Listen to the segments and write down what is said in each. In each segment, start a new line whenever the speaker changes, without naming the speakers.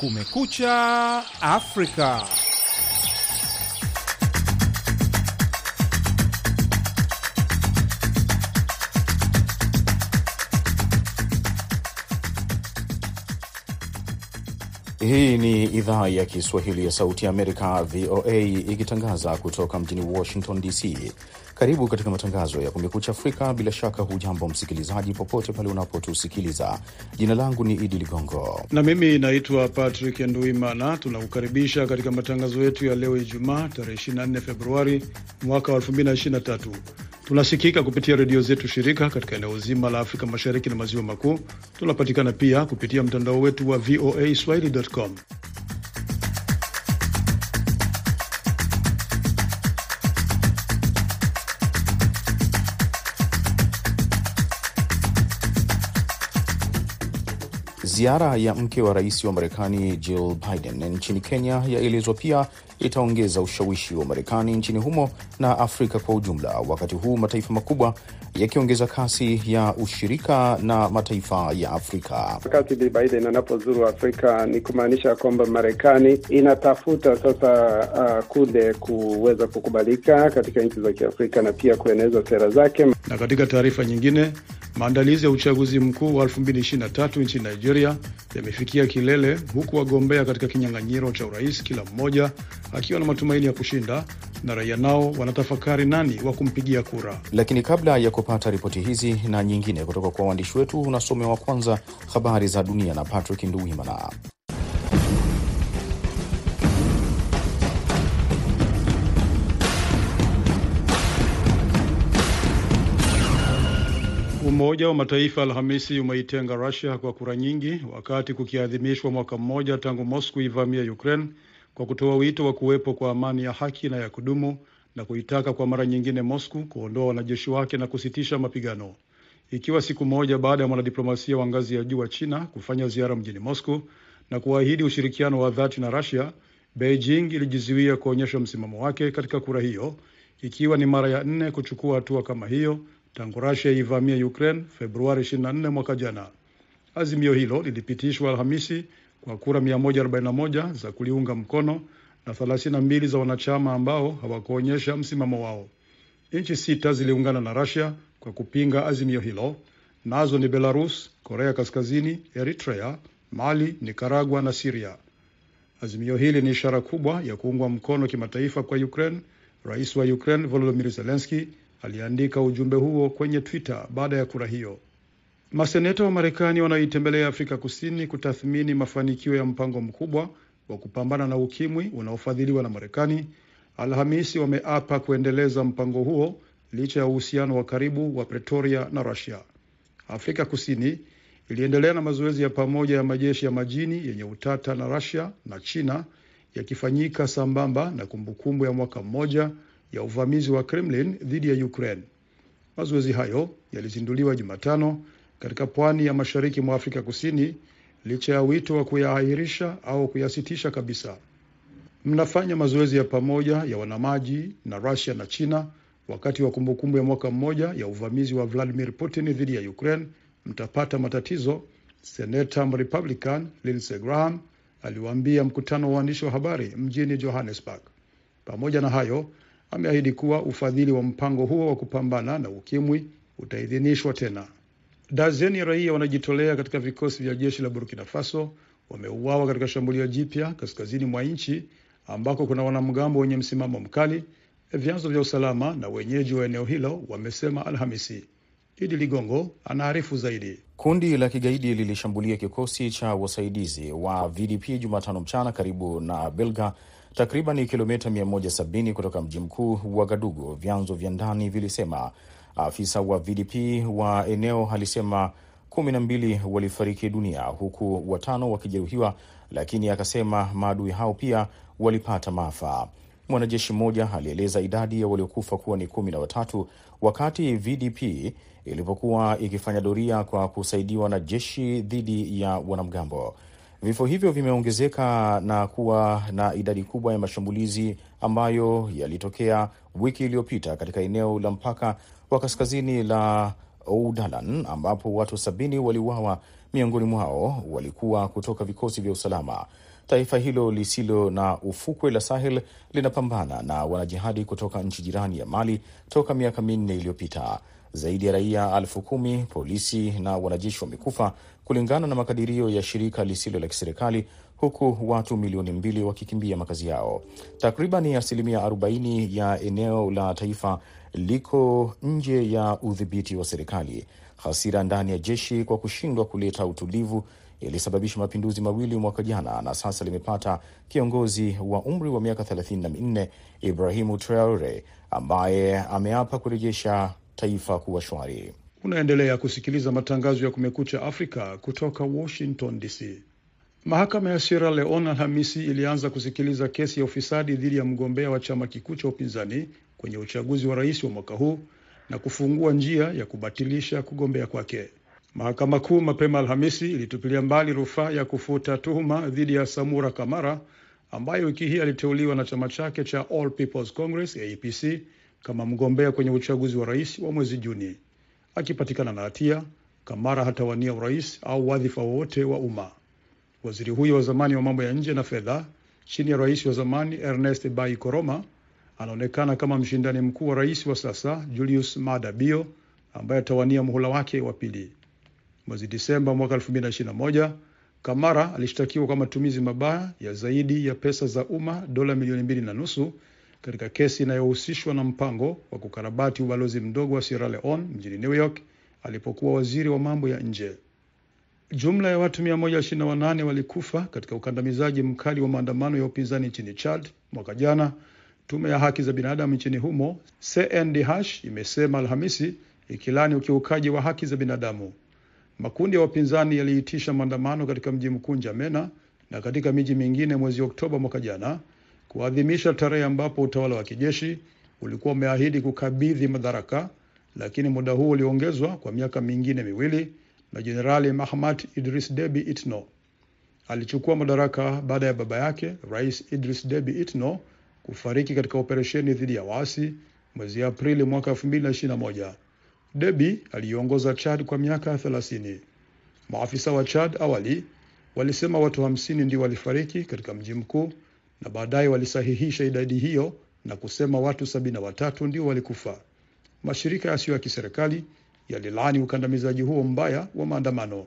Kumekucha Afrika.
Hii ni idhaa ya Kiswahili ya Sauti ya Amerika, VOA, ikitangaza kutoka mjini Washington DC. Karibu katika matangazo ya Kumekucha Afrika. Bila shaka, hujambo msikilizaji, popote pale unapotusikiliza. Jina langu ni Idi Ligongo
na mimi naitwa Patrick Nduimana. Tunakukaribisha katika matangazo yetu ya leo Ijumaa, tarehe 24 Februari mwaka wa 2023. Tunasikika kupitia redio zetu shirika katika eneo zima la Afrika Mashariki na Maziwa Makuu. Tunapatikana pia kupitia mtandao wetu wa VOA swahili.com.
Ziara ya mke wa rais wa Marekani Jill Biden nchini Kenya yaelezwa pia itaongeza ushawishi wa Marekani nchini humo na Afrika kwa ujumla, wakati huu mataifa makubwa yakiongeza kasi ya ushirika na mataifa ya Afrika.
Wakati Bi Biden anapozuru Afrika ni kumaanisha kwamba Marekani inatafuta sasa uh, kule kuweza kukubalika katika nchi za Kiafrika na pia kueneza sera zake.
Na katika taarifa nyingine, maandalizi ya uchaguzi mkuu wa 2023 nchini Nigeria yamefikia kilele, huku wagombea katika kinyang'anyiro cha urais kila mmoja akiwa na matumaini ya kushinda na raia nao wanatafakari nani wa kumpigia kura.
Lakini kabla ya kupata ripoti hizi na nyingine kutoka kwa waandishi wetu, unasomewa kwanza habari za dunia na Patrick Nduwimana.
Umoja wa Mataifa Alhamisi umeitenga Rusia kwa kura nyingi, wakati kukiadhimishwa mwaka mmoja tangu Moscow ivamia Ukraine kwa kutoa wito wa kuwepo kwa amani ya haki na ya kudumu na kuitaka kwa mara nyingine Moscow kuondoa wanajeshi wake na kusitisha mapigano. Ikiwa siku moja baada ya mwanadiplomasia wa ngazi ya juu wa China kufanya ziara mjini Moscow na kuahidi ushirikiano wa dhati na Russia, Beijing ilijizuia kuonyesha msimamo wake katika kura hiyo, ikiwa ni mara ya nne kuchukua hatua kama hiyo tangu Russia ivamie Ukraine Februari 24 mwaka jana. Azimio hilo lilipitishwa Alhamisi kwa kura 141 za kuliunga mkono na 32 za wanachama ambao hawakuonyesha msimamo wao. Nchi sita ziliungana na Russia kwa kupinga azimio hilo, nazo ni Belarus, Korea Kaskazini, Eritrea, Mali, Nicaragua na Siria. Azimio hili ni ishara kubwa ya kuungwa mkono kimataifa kwa Ukraine. Rais wa Ukraine Volodymyr Zelensky aliandika ujumbe huo kwenye Twitter baada ya kura hiyo. Maseneta wa Marekani wanaoitembelea Afrika Kusini kutathmini mafanikio ya mpango mkubwa wa kupambana na ukimwi unaofadhiliwa na Marekani Alhamisi wameapa kuendeleza mpango huo licha ya uhusiano wa karibu wa Pretoria na Russia. Afrika Kusini iliendelea na mazoezi ya pamoja ya majeshi ya majini yenye utata na Russia na China yakifanyika sambamba na kumbukumbu ya mwaka mmoja ya uvamizi wa Kremlin dhidi ya Ukraine. Mazoezi hayo yalizinduliwa Jumatano katika pwani ya mashariki mwa Afrika Kusini licha ya wito wa kuyaahirisha au kuyasitisha kabisa. Mnafanya mazoezi ya pamoja ya wanamaji na Russia na China wakati wa kumbukumbu ya mwaka mmoja ya uvamizi wa Vladimir Putin dhidi ya Ukraine, mtapata matatizo, seneta Mrepublican Lindsey Graham aliwaambia mkutano wa waandishi wa habari mjini Johannesburg. Pamoja na hayo, ameahidi kuwa ufadhili wa mpango huo wa kupambana na ukimwi utaidhinishwa tena. Dazeni raia wanajitolea katika vikosi vya jeshi la Burkina Faso wameuawa katika shambulio jipya kaskazini mwa nchi ambako kuna wanamgambo wenye msimamo mkali, vyanzo vya usalama na wenyeji wa eneo hilo wamesema Alhamisi. Idi Ligongo anaarifu zaidi.
Kundi la kigaidi lilishambulia kikosi cha wasaidizi wa VDP Jumatano mchana karibu na Belga, takriban kilomita 170 kutoka mji mkuu wa Gadugu, vyanzo vya ndani vilisema. Afisa wa VDP wa eneo alisema kumi na mbili walifariki dunia huku watano wakijeruhiwa, lakini akasema maadui hao pia walipata maafa. Mwanajeshi mmoja alieleza idadi ya waliokufa kuwa ni kumi na watatu wakati VDP ilipokuwa ikifanya doria kwa kusaidiwa na jeshi dhidi ya wanamgambo. Vifo hivyo vimeongezeka na kuwa na idadi kubwa ya mashambulizi ambayo yalitokea wiki iliyopita katika eneo la mpaka wa kaskazini la Oudalan ambapo watu sabini waliuawa, miongoni mwao walikuwa kutoka vikosi vya usalama. Taifa hilo lisilo na ufukwe la Sahel linapambana na wanajihadi kutoka nchi jirani ya Mali toka miaka minne iliyopita. Zaidi ya raia elfu kumi, polisi na wanajeshi wamekufa kulingana na makadirio ya shirika lisilo la kiserikali, huku watu milioni mbili wakikimbia makazi yao. Takriban asilimia 40 ya eneo la taifa liko nje ya udhibiti wa serikali. Hasira ndani ya jeshi kwa kushindwa kuleta utulivu ilisababisha mapinduzi mawili mwaka jana na sasa limepata kiongozi wa umri wa miaka 34 Ibrahimu Traore ambaye ameapa kurejesha taifa kuwa shwari.
Unaendelea kusikiliza matangazo ya Kumekucha Afrika kutoka Washington DC. Mahakama ya Sierra Leone Alhamisi ilianza kusikiliza kesi ya ufisadi dhidi ya mgombea wa chama kikuu cha upinzani kwenye uchaguzi wa rais wa mwaka huu na kufungua njia ya kubatilisha kugombea kwake. Mahakama Kuu mapema Alhamisi ilitupilia mbali rufaa ya kufuta tuhuma dhidi ya Samura Kamara ambaye wiki hii aliteuliwa na chama chake cha All People's Congress APC kama mgombea kwenye uchaguzi wa rais wa mwezi Juni. Akipatikana na hatia, Kamara hatawania urais au wadhifa wowote wa umma. Waziri huyo wa zamani wa mambo ya nje na fedha chini ya rais wa zamani Ernest Bai Koroma anaonekana kama mshindani mkuu wa rais wa sasa Julius Maada Bio ambaye atawania muhula wake wa pili. Mwezi Disemba mwaka 2021 Kamara alishtakiwa kwa matumizi mabaya ya zaidi ya pesa za umma dola milioni mbili na nusu katika kesi inayohusishwa na mpango wa kukarabati ubalozi mdogo wa Sierra Leone mjini New York alipokuwa waziri wa mambo ya nje. Jumla ya watu 128 walikufa katika ukandamizaji mkali wa maandamano ya upinzani nchini Chad mwaka jana, tume ya haki za binadamu nchini humo CNDH imesema Alhamisi, ikilani ukiukaji wa haki za binadamu. Makundi ya wapinzani yaliitisha maandamano katika mji mkuu Njamena na katika miji mingine mwezi Oktoba mwaka jana kuadhimisha tarehe ambapo utawala wa kijeshi ulikuwa umeahidi kukabidhi madaraka, lakini muda huu uliongezwa kwa miaka mingine miwili na Jenerali Mahamat Idris Debi Itno. Alichukua madaraka baada ya baba yake Rais Idris Debi Itno kufariki katika operesheni dhidi ya waasi mwezi Aprili mwaka 2021. Debi aliiongoza Chad kwa miaka 30. Maafisa wa Chad awali walisema watu hamsini ndio walifariki katika mji mkuu na baadaye walisahihisha idadi hiyo na kusema watu sabini na watatu ndio walikufa. Mashirika yasiyo ya kiserikali yalilaani ukandamizaji huo mbaya wa maandamano.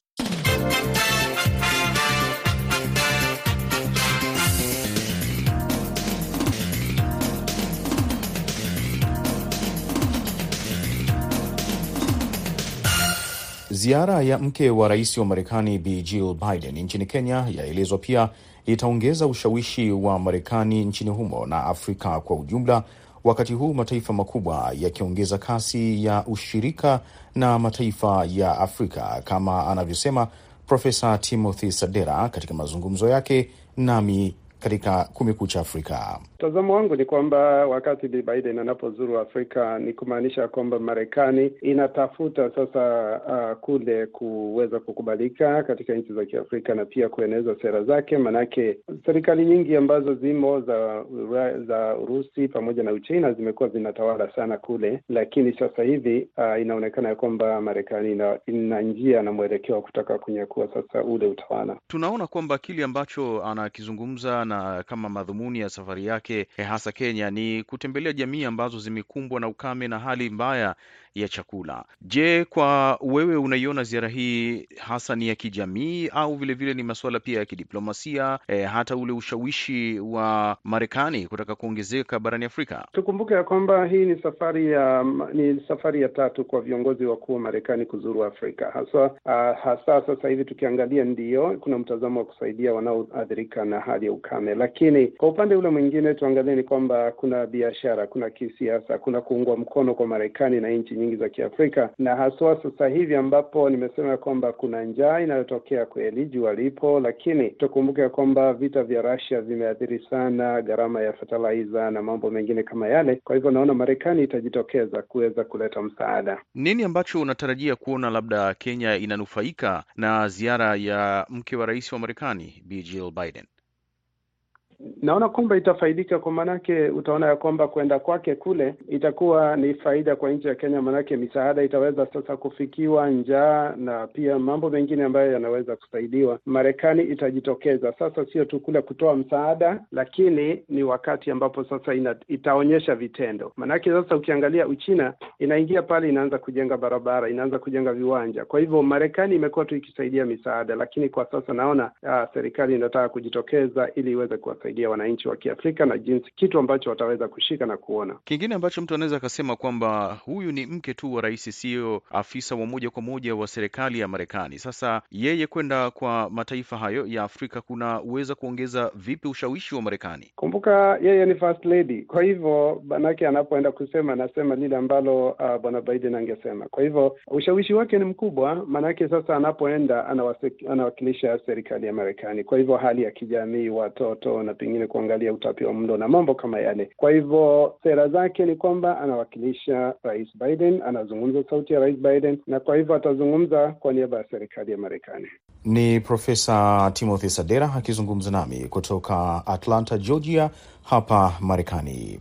Ziara ya mke wa rais wa Marekani Bi Jill Biden nchini Kenya yaelezwa pia itaongeza ushawishi wa Marekani nchini humo na Afrika kwa ujumla, wakati huu mataifa makubwa yakiongeza kasi ya ushirika na mataifa ya Afrika, kama anavyosema Profesa Timothy Sadera katika mazungumzo yake nami katika Kumekucha Afrika.
Mtazamo wangu ni kwamba wakati Bi Biden anapozuru Afrika ni kumaanisha kwamba Marekani inatafuta sasa uh, kule kuweza kukubalika katika nchi za Kiafrika na pia kueneza sera zake, maanake serikali nyingi ambazo zimo za za Urusi pamoja na Uchina zimekuwa zinatawala sana kule, lakini sasa hivi uh, inaonekana ya kwamba Marekani ina, ina njia na mwelekeo wa kutaka kunyakua sasa ule utawala.
Tunaona kwamba kile ambacho anakizungumza na kama madhumuni ya safari yake hasa Kenya ni kutembelea jamii ambazo zimekumbwa na ukame na hali mbaya ya chakula. Je, kwa wewe unaiona ziara hii hasa ni ya kijamii au vilevile vile ni masuala pia ya kidiplomasia, e, hata ule ushawishi wa Marekani kutaka kuongezeka barani Afrika?
Tukumbuke ya kwamba hii ni safari ya ni safari ya tatu kwa viongozi wakuu wa Marekani kuzuru Afrika hasa uh, hasa sasa hivi tukiangalia, ndiyo kuna mtazamo wa kusaidia wanaoathirika na hali ya ukame, lakini kwa upande ule mwingine tuangalie ni kwamba kuna biashara, kuna kisiasa, kuna kuungwa mkono kwa Marekani na nchi nyingi za Kiafrika na haswa sasa hivi ambapo nimesema kwamba kuna njaa inayotokea kweli jua lipo, lakini tukumbuke kwamba vita vya Russia vimeathiri sana gharama ya fertilizer na mambo mengine kama yale. Kwa hivyo naona Marekani itajitokeza kuweza kuleta msaada.
Nini ambacho unatarajia kuona labda Kenya inanufaika na ziara ya mke wa rais wa Marekani Bi Jill Biden?
Naona kwamba itafaidika kwa maanake, utaona ya kwamba kwenda kwake kule itakuwa ni faida kwa nchi ya Kenya, maanake misaada itaweza sasa kufikiwa, njaa na pia mambo mengine ambayo yanaweza kusaidiwa. Marekani itajitokeza sasa, sio tu kule kutoa msaada, lakini ni wakati ambapo sasa ina, itaonyesha vitendo. Maanake sasa ukiangalia Uchina inaingia pale, inaanza kujenga barabara, inaanza kujenga viwanja. Kwa hivyo Marekani imekuwa tu ikisaidia misaada, lakini kwa sasa naona aa, serikali inataka kujitokeza ili iweze kuwasaidia wananchi wa Kiafrika na jinsi kitu ambacho wataweza kushika na kuona.
Kingine ambacho mtu anaweza akasema kwamba huyu ni mke tu wa rais, siyo afisa wa moja kwa moja wa serikali ya Marekani. Sasa yeye kwenda kwa mataifa hayo ya Afrika kunaweza kuongeza vipi ushawishi wa Marekani?
Kumbuka yeye ni first lady, kwa hivyo manake anapoenda kusema anasema lile ambalo uh, bwana Biden angesema. Kwa hivyo ushawishi wake ni mkubwa, manake sasa anapoenda anawakilisha serikali ya Marekani. Kwa hivyo hali ya kijamii, watoto na pengine kuangalia utapia mlo na mambo kama yale. Kwa hivyo sera zake ni kwamba anawakilisha rais Biden, anazungumza sauti ya rais Biden, na kwa hivyo atazungumza kwa niaba ya serikali ya Marekani.
Ni Profesa Timothy Sadera akizungumza nami kutoka Atlanta, Georgia, hapa Marekani.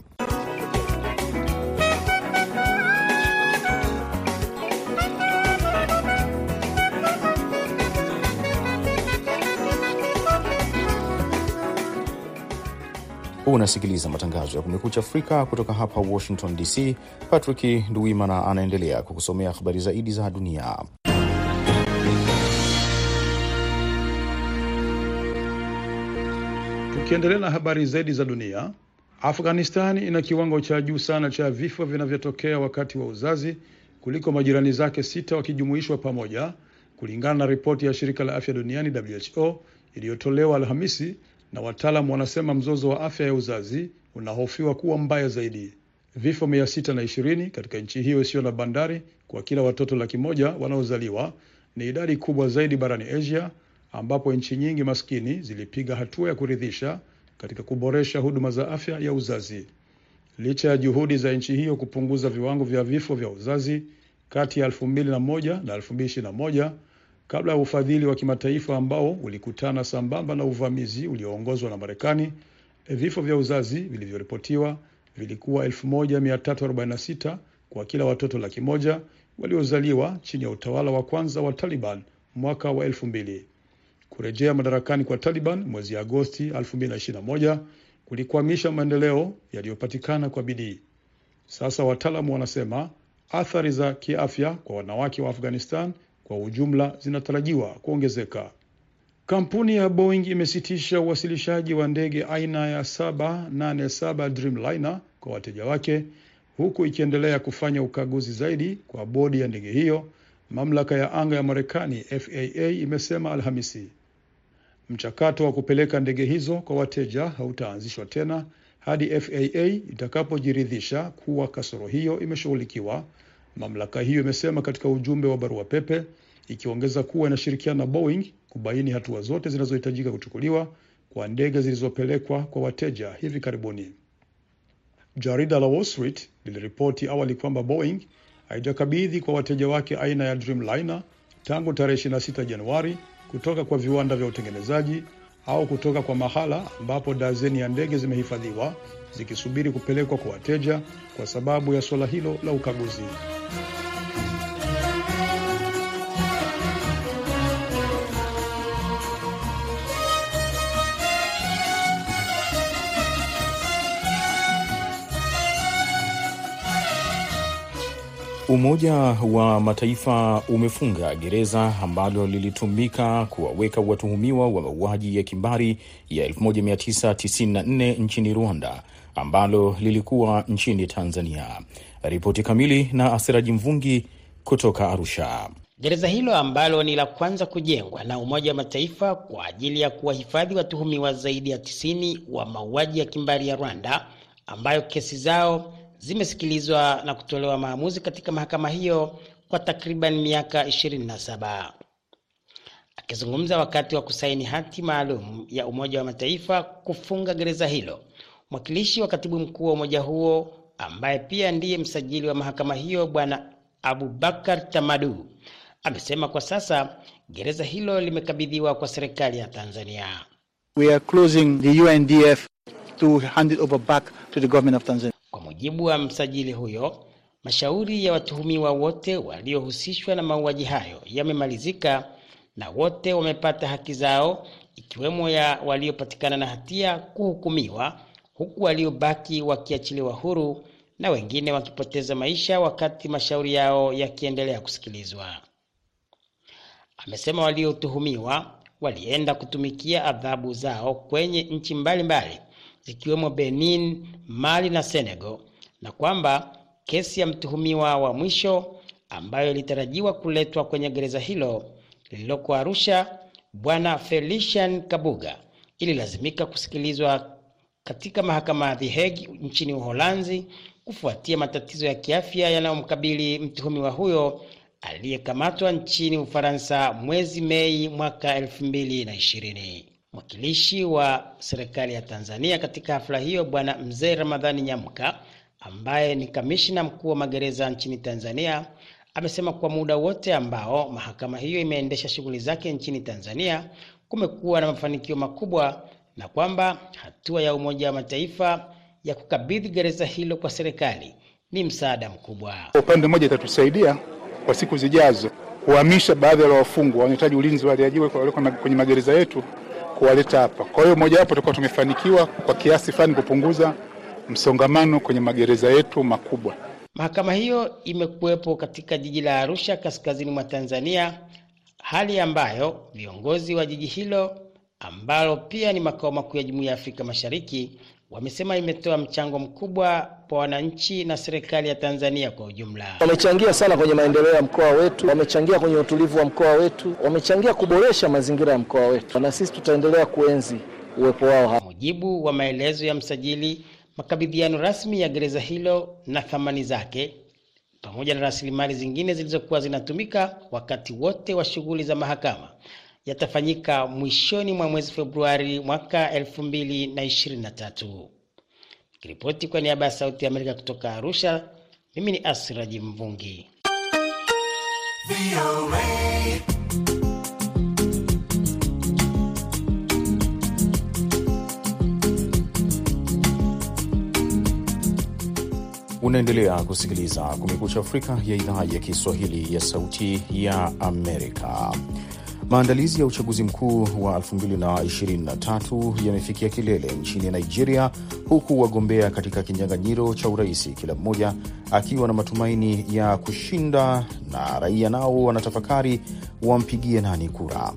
Unasikiliza matangazo ya Kumekucha Afrika kutoka hapa Washington DC. Patrick Nduwimana anaendelea kukusomea habari zaidi za dunia.
Tukiendelea na habari zaidi za dunia, Afghanistani ina kiwango cha juu sana cha vifo vinavyotokea wakati wa uzazi kuliko majirani zake sita wakijumuishwa pamoja, kulingana na ripoti ya shirika la afya duniani WHO iliyotolewa Alhamisi na wataalamu wanasema mzozo wa afya ya uzazi unahofiwa kuwa mbaya zaidi. Vifo mia sita na ishirini katika nchi hiyo isiyo na bandari kwa kila watoto laki moja wanaozaliwa ni idadi kubwa zaidi barani Asia, ambapo nchi nyingi maskini zilipiga hatua ya kuridhisha katika kuboresha huduma za afya ya uzazi. Licha ya juhudi za nchi hiyo kupunguza viwango vya vifo vya uzazi kati ya 2001 na 2021 kabla ya ufadhili wa kimataifa ambao ulikutana sambamba na uvamizi ulioongozwa na Marekani, vifo vya uzazi vilivyoripotiwa vilikuwa 1346 kwa kila watoto laki moja waliozaliwa chini ya utawala wa kwanza wa Taliban mwaka wa 2000. Kurejea madarakani kwa Taliban mwezi Agosti 2021 kulikwamisha maendeleo yaliyopatikana kwa bidii. Sasa wataalamu wanasema athari za kiafya kwa wanawake wa Afghanistan kwa ujumla zinatarajiwa kuongezeka. Kampuni ya Boeing imesitisha uwasilishaji wa ndege aina ya 787 Dreamliner kwa wateja wake huku ikiendelea kufanya ukaguzi zaidi kwa bodi ya ndege hiyo, mamlaka ya anga ya Marekani FAA imesema Alhamisi. Mchakato wa kupeleka ndege hizo kwa wateja hautaanzishwa tena hadi FAA itakapojiridhisha kuwa kasoro hiyo imeshughulikiwa, mamlaka hiyo imesema katika ujumbe wa barua pepe, ikiongeza kuwa inashirikiana na Boeing kubaini hatua zote zinazohitajika kuchukuliwa kwa ndege zilizopelekwa kwa wateja hivi karibuni. Jarida la Wall Street liliripoti awali kwamba Boeing haijakabidhi kwa wateja wake aina ya Dreamliner tangu tarehe 26 Januari kutoka kwa viwanda vya utengenezaji au kutoka kwa mahala ambapo dazeni ya ndege zimehifadhiwa zikisubiri kupelekwa kwa wateja kwa sababu ya suala hilo la ukaguzi.
Umoja wa Mataifa umefunga gereza ambalo lilitumika kuwaweka watuhumiwa wa mauaji ya kimbari ya 1994 nchini Rwanda ambalo lilikuwa nchini Tanzania. Ripoti kamili na Asiraji Mvungi kutoka Arusha.
Gereza hilo ambalo ni la kwanza kujengwa na Umoja wa Mataifa kwa ajili ya kuwahifadhi watuhumiwa zaidi ya tisini wa mauaji ya kimbari ya Rwanda ambayo kesi zao zimesikilizwa na kutolewa maamuzi katika mahakama hiyo kwa takriban miaka 27. Akizungumza wakati wa kusaini hati maalum ya Umoja wa Mataifa kufunga gereza hilo, mwakilishi wa katibu mkuu wa umoja huo ambaye pia ndiye msajili wa mahakama hiyo Bwana Abubakar Tamadu amesema kwa sasa gereza hilo limekabidhiwa kwa serikali ya Tanzania.
We are closing the UNDF to hand it over back to the government of Tanzania.
Kwa mujibu wa msajili huyo, mashauri ya watuhumiwa wote waliohusishwa na mauaji hayo yamemalizika na wote wamepata haki zao, ikiwemo ya waliopatikana na hatia kuhukumiwa, huku waliobaki wakiachiliwa huru na wengine wakipoteza maisha wakati mashauri yao yakiendelea kusikilizwa. Amesema waliotuhumiwa walienda kutumikia adhabu zao kwenye nchi mbalimbali zikiwemo Benin, Mali na Senegal, na kwamba kesi ya mtuhumiwa wa mwisho ambayo ilitarajiwa kuletwa kwenye gereza hilo lililoko Arusha, Bwana Felician Kabuga, ililazimika kusikilizwa katika mahakama ya The Hague nchini Uholanzi kufuatia matatizo ya kiafya yanayomkabili mtuhumiwa huyo aliyekamatwa nchini Ufaransa mwezi Mei mwaka elfu mbili na ishirini. Mwakilishi wa serikali ya Tanzania katika hafla hiyo Bwana Mzee Ramadhani Nyamka, ambaye ni kamishna mkuu wa magereza nchini Tanzania, amesema kwa muda wote ambao mahakama hiyo imeendesha shughuli zake nchini Tanzania kumekuwa na mafanikio makubwa na kwamba hatua ya Umoja wa Mataifa ya kukabidhi gereza hilo kwa serikali ni msaada mkubwa.
Kwa upande mmoja itatusaidia kwa siku zijazo kuhamisha baadhi ya wafungwa wanahitaji ulinzi wa hali ya juu kwenye magereza yetu kuwaleta hapa. Kwa hiyo mojawapo tutakuwa tumefanikiwa kwa kiasi fulani kupunguza msongamano kwenye magereza yetu makubwa.
Mahakama hiyo imekuwepo katika jiji la Arusha kaskazini mwa Tanzania, hali ambayo viongozi wa jiji hilo ambalo pia ni makao makuu ya Jumuiya ya Afrika Mashariki wamesema imetoa mchango mkubwa kwa wananchi na serikali ya Tanzania kwa ujumla.
Wamechangia sana kwenye maendeleo ya mkoa wetu, wamechangia kwenye utulivu wa mkoa wetu, wamechangia kuboresha mazingira ya mkoa wetu, na sisi tutaendelea kuenzi uwepo wao hapa.
Mujibu wa maelezo ya msajili, makabidhiano rasmi ya gereza hilo na thamani zake pamoja na rasilimali zingine zilizokuwa zinatumika wakati wote wa shughuli za mahakama yatafanyika mwishoni mwa mwezi Februari mwaka elfu mbili na ishirini na tatu. Kiripoti kwa niaba ya Sauti ya Amerika kutoka Arusha, mimi ni Asiraji Mvungi.
Unaendelea kusikiliza Kumekucha Afrika ya idhaa ya Kiswahili ya Sauti ya Amerika. Maandalizi ya uchaguzi mkuu wa 2023 yamefikia kilele nchini Nigeria, huku wagombea katika kinyang'anyiro cha urais kila mmoja akiwa na matumaini ya kushinda, na raia nao wanatafakari wampigie nani kura.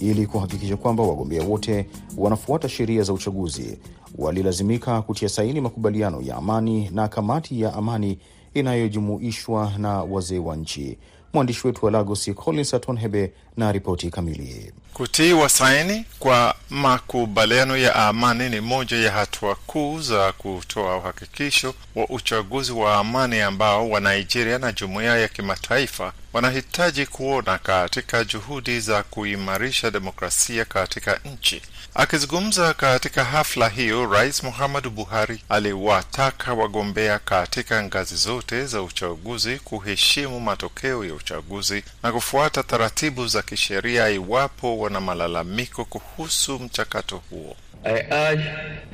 Ili kuhakikisha kwamba wagombea wote wanafuata sheria za uchaguzi, walilazimika kutia saini makubaliano ya amani na kamati ya amani inayojumuishwa na wazee wa nchi. Mwandishi wetu wa Lagos Collins Atonhebe na ripoti kamili.
Kutiwa saini kwa makubaliano ya amani ni moja ya hatua kuu za kutoa uhakikisho wa uchaguzi wa amani ambao wa Nigeria na jumuiya ya kimataifa wanahitaji kuona katika juhudi za kuimarisha demokrasia katika nchi. Akizungumza katika hafla hiyo, Rais Muhammadu Buhari aliwataka wagombea katika ngazi zote za uchaguzi kuheshimu matokeo ya uchaguzi na kufuata taratibu za kisheria iwapo wana malalamiko kuhusu mchakato huo.
I urge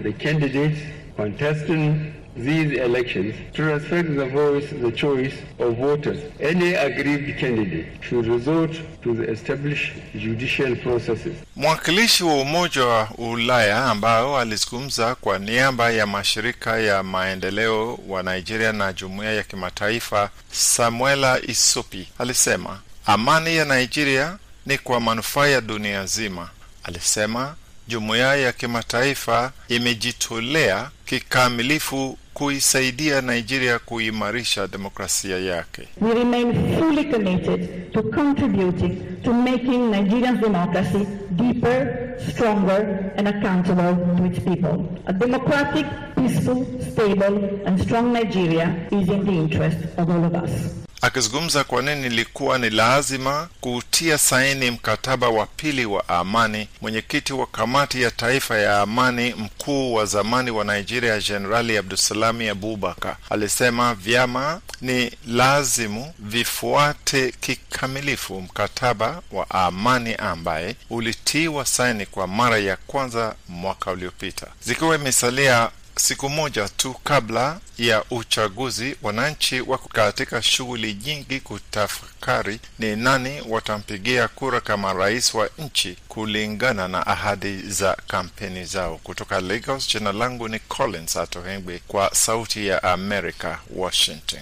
the candidates contesting these elections to respect the voice, the choice of voters. Any aggrieved candidate should resort to the established judicial processes.
Mwakilishi wa Umoja wa Ulaya ambao alizungumza kwa niaba ya mashirika ya maendeleo wa Nigeria na jumuiya ya kimataifa, Samuela Isupi alisema amani ya Nigeria ni kwa manufaa ya dunia nzima. Alisema jumuiya ya kimataifa imejitolea kikamilifu kuisaidia Nigeria kuimarisha demokrasia yake.
We remain fully committed to contributing to making Nigerian democracy deeper, stronger and accountable to its people. A democratic, peaceful, stable and strong Nigeria is in the interest of all of us.
Akizungumza kwa nini ilikuwa ni lazima kutia saini mkataba wa pili wa amani, mwenyekiti wa kamati ya taifa ya amani, mkuu wa zamani wa Nigeria Jenerali Abdusalami Abubakar alisema vyama ni lazimu vifuate kikamilifu mkataba wa amani ambaye ulitiwa saini kwa mara ya kwanza mwaka uliopita, zikiwa imesalia siku moja tu kabla ya uchaguzi. Wananchi wako katika shughuli nyingi kutafakari ni nani watampigia kura kama rais wa nchi kulingana na ahadi za kampeni zao. Kutoka Lagos, jina langu ni Collins Atohengwi kwa Sauti ya America, Washington.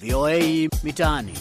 VOA Mitaani.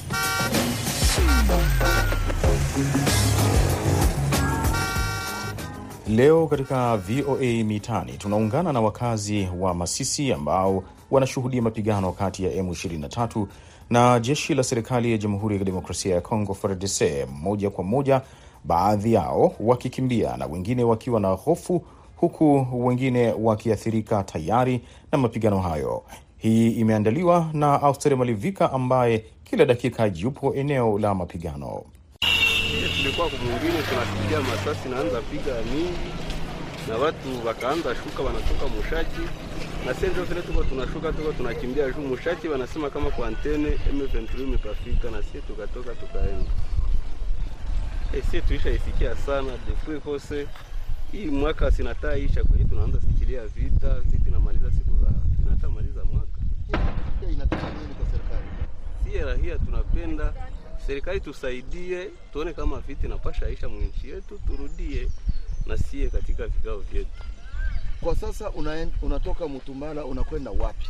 Leo katika VOA Mitaani tunaungana na wakazi wa Masisi ambao wanashuhudia mapigano kati ya M23 na jeshi la serikali ya Jamhuri ya Kidemokrasia ya Kongo FARDC, moja kwa moja, baadhi yao wakikimbia na wengine wakiwa na hofu, huku wengine wakiathirika tayari na mapigano hayo. Hii imeandaliwa na Auster Malivika ambaye kila dakika yupo eneo la mapigano.
Tulikuwa tunasikia masasi naanza piga mingi na watu wakaanza shuka, wanatoka Mushaki na sisi ndio vile tuko tunashuka, tuko tunakimbia juu Mushaki, wanasema kama kwa antene M23 imepafika, na sisi tukatoka tukaenda. E, sisi tuisha isikia sana depuis kose hii mwaka sinata isha, kwa hiyo tunaanza sikilia vita vita inamaliza siku za inatamaliza mwaka.
Inataka
rahia tunapenda serikali tusaidie, tuone kama vita inapasha isha mwinchi yetu, turudie na sie katika vikao vyetu.
Kwa sasa unaen, unatoka Mutumbala unakwenda wapi?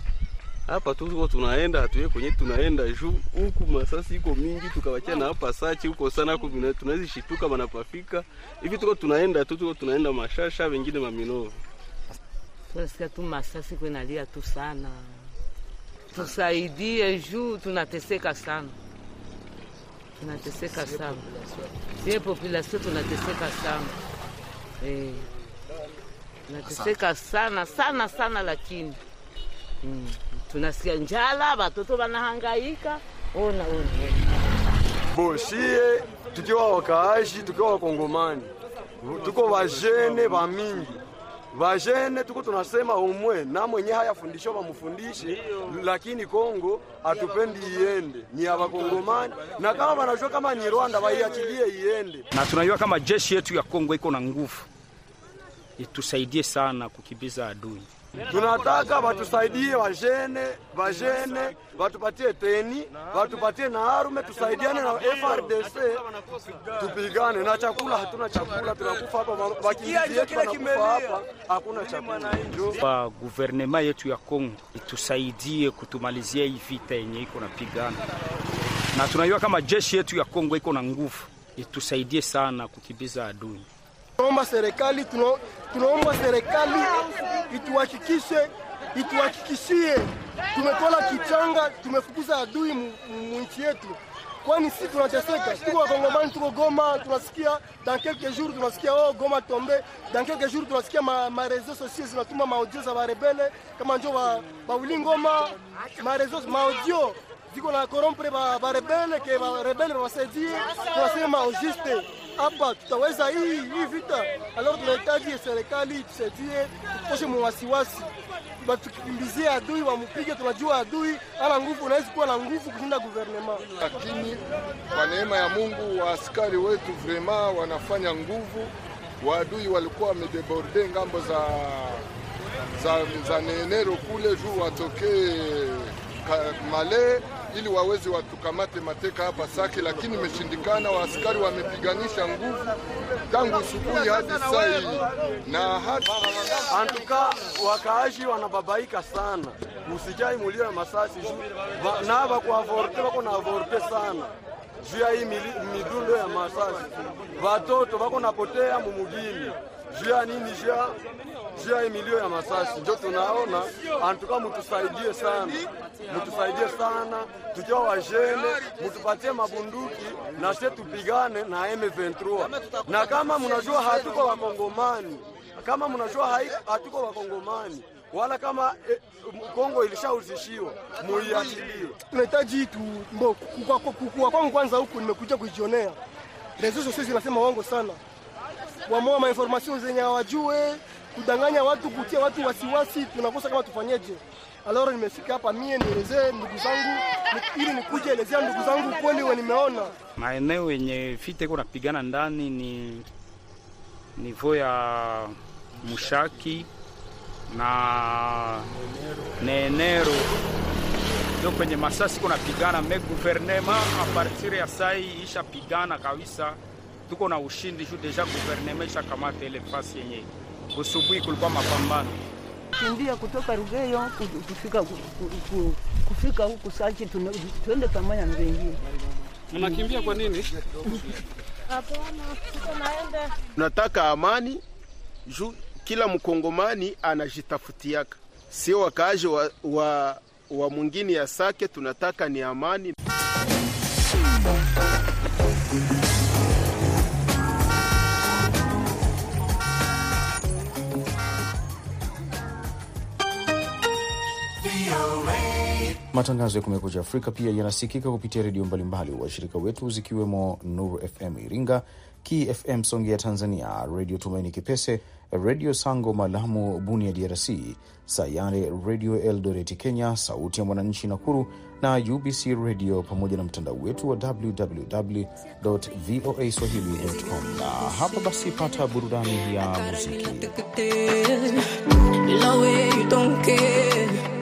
Hapa tu tuko tunaenda, hatuye kwenye tunaenda juu huku masasi iko mingi, tukawachia na hapa sachi huko sana huko, tunaweza shituka manapafika hivi, tuko tunaenda tu, tuko tunaenda mashasha, wengine maminovu.
Tunasikia tu masasi kwenalia tu sana, tusaidie juu tunateseka sana tunateseka sana, sie populasio tunateseka sana. E, tunateseka sana sana sana, lakini. Mm, tunasikia njala, watoto wanahangaika. Ona ona.
Boshie, tukiwa wakaashi tukiwa wakongomani, tuko wajene wa mingi vajene tuko tunasema umwe na mwenye hayafundishwa bamufundishe, lakini Kongo hatupendi iende, ni ya Wakongomani, na kama wanajua kama ni Rwanda waiachilie iende.
Na tunajua kama jeshi yetu ya Kongo iko na nguvu, itusaidie sana kukibiza adui.
Tunataka watusaidie wajene, wajene watupatie teni, watupatie na arume, tusaidiane na FRDC tupigane na chakula. Hatuna chakula, tunakufa hapa, wakimbizi yetu wanakufa hapa, hakuna chakula.
Kwa guvernema yetu ya Kongo itusaidie kutumalizia hii vita yenye iko napigana, na tunajua kama jeshi yetu ya Kongo iko na nguvu, itusaidie sana kukimbiza adui.
Tunaomba serikali, tunaomba serikali ituhakikishe, ituhakikishie. Tumetola kichanga, tumefukuza adui mwinchi yetu, kwani sisi tunateseka. Tuko wakongomani, tuko Goma, tunasikia dans quelques jours tunasikia oh, Goma tombe. Dans quelques jours tunasikia ma, ma réseaux sociaux zinatuma maaudio za barebele kama njo ba, bauli Ngoma. Ma réseaux maaudio ziko na korompre ba barebele ke barebele bawasaidie, tunasema au juste hapa tutaweza hii hii vita. Alors tunahitaji serikali tusaidie, tuposhe mwasiwasi, batukimbizie adui, wamupige. Tunajua adui ana nguvu, unawezi kuwa na nguvu kushinda guvernema,
lakini kwa neema ya Mungu waaskari wetu vrema wanafanya nguvu. Waadui walikuwa wamedeborde ng'ambo za, za, za nenero kule juu watokee Male ili waweze watukamate mateka hapa Sake, lakini imeshindikana. Waaskari wamepiganisha nguvu tangu asubuhi hadi saa hii, na hata
antuka wakaaji wanababaika sana, usijai mulio ya masasi. Juu na bako avorte bako na avorte sana. Juu ya hii midundo ya masasi, watoto bako napotea mumugini juu ya nini? juu ya milio ya masasi, njo tunaona. Antuka, mutusaidie sana, mutusaidie sana, tukiwa wajene, mutupatie mabunduki na sie tupigane na M23, na kama mnajua hatuko wakongomani, kama mnajua hatuko wakongomani, wala kama eh, Kongo ilishauzishiwa muiachilie.
tunahitaji tu mbo kukua kwangu kwanza huku nimekuja kujionea. Rezo sosio zinasema wango sana wamoa mainformation zenye hawajue kudanganya watu kutia watu wasiwasi tunakosa kama tufanyeje. Aloro nimefika hapa mie nielezee ndugu zangu ili nikuje elezea ndugu zangu kweli we nimeona.
Maeneo yenye vita iko napigana ndani ni nivo ya Mushaki na Nenero, ndio kwenye masasi kuna pigana Me guvernema a partir ya sai isha pigana kabisa, tuko na ushindi juu deja guvernema ishakamata ile fasi yenye usubuhi kulikuwa mapambano
kimbia kutoka Rugeyo kufika ku- ku- ku- kufika huku Sachi, tuende pamoja na wengine.
Mnakimbia kwa nini?
Tunataka amani juu kila mkongomani anajitafutiaka, sio wakaaji wa, wa, wa mwingine ya Sake. Tunataka ni amani.
Matangazo ya Kumekucha Afrika pia yanasikika kupitia redio mbalimbali washirika wetu zikiwemo Nuru FM Iringa, KFM Songea Tanzania, Redio Tumaini Kipese, Redio Sango Malamu Bunia DRC, Sayare Redio Eldoreti Kenya, Sauti ya Mwananchi Nakuru na UBC Redio, pamoja na mtandao wetu wa www voa swahili.com. Na hapa basi, pata burudani ya muziki.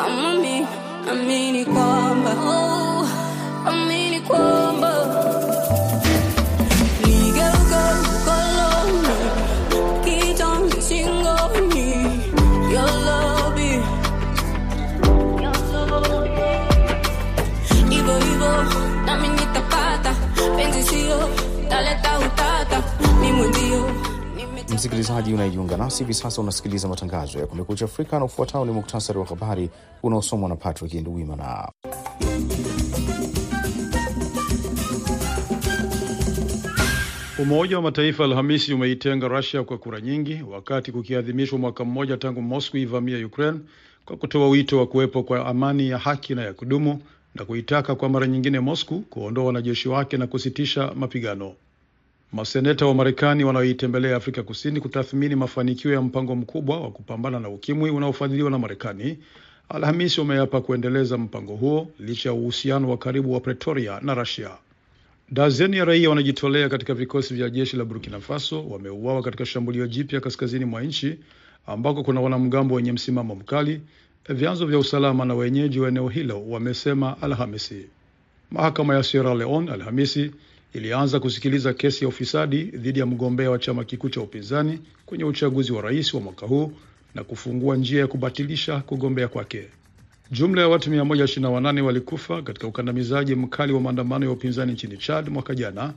kama mi, amini kwamba oh,
Msikilizaji unayejiunga nasi hivi sasa, unasikiliza matangazo ya Kumekucha Afrika na ufuatao ni muktasari wa habari unaosomwa na Patrick Nduwimana.
Umoja wa Mataifa Alhamisi umeitenga Rusia kwa kura nyingi, wakati kukiadhimishwa mwaka mmoja tangu Moscow ivamia Ukraine, kwa kutoa wito wa kuwepo kwa amani ya haki na ya kudumu na kuitaka kwa mara nyingine Moscow kuondoa wanajeshi wake na kusitisha mapigano. Maseneta wa Marekani wanaoitembelea Afrika Kusini kutathmini mafanikio ya mpango mkubwa wa kupambana na ukimwi unaofadhiliwa na Marekani Alhamisi wameapa kuendeleza mpango huo licha ya uhusiano wa karibu wa Pretoria na Russia. Dazeni ya raia wanajitolea katika vikosi vya jeshi la Burkina Faso wameuawa katika shambulio jipya kaskazini mwa nchi ambako kuna wanamgambo wenye msimamo mkali, vyanzo vya usalama na wenyeji wa eneo hilo wamesema Alhamisi. Mahakama ya Sierra Leone Alhamisi ilianza kusikiliza kesi ya ufisadi dhidi ya mgombea wa chama kikuu cha upinzani kwenye uchaguzi wa rais wa mwaka huu na kufungua njia ya kubatilisha kugombea kwake. Jumla ya watu 128 walikufa katika ukandamizaji mkali wa maandamano ya upinzani nchini Chad mwaka jana,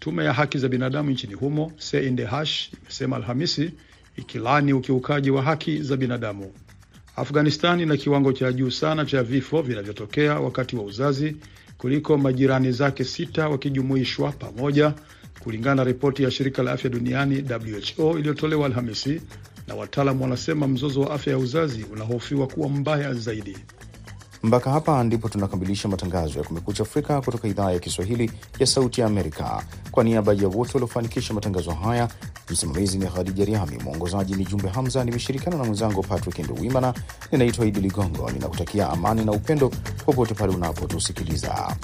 tume ya haki za binadamu nchini humo CNDH imesema Alhamisi, ikilani ukiukaji wa haki za binadamu. Afghanistan ina kiwango cha juu sana cha vifo vinavyotokea wakati wa uzazi kuliko majirani zake sita wakijumuishwa pamoja, kulingana na ripoti ya shirika la afya duniani WHO iliyotolewa Alhamisi, na wataalamu wanasema mzozo wa afya ya uzazi unahofiwa kuwa mbaya zaidi.
Mpaka hapa ndipo tunakamilisha matangazo ya Kumekucha Afrika kutoka idhaa ya Kiswahili ya Sauti ya Amerika. Kwa niaba ya wote waliofanikisha matangazo haya, msimamizi ni Khadija Riami, mwongozaji ni Jumbe Hamza. Nimeshirikiana na mwenzangu Patrick Nduwimana. Ninaitwa Idi Ligongo, ninakutakia amani na upendo popote pale unapotusikiliza.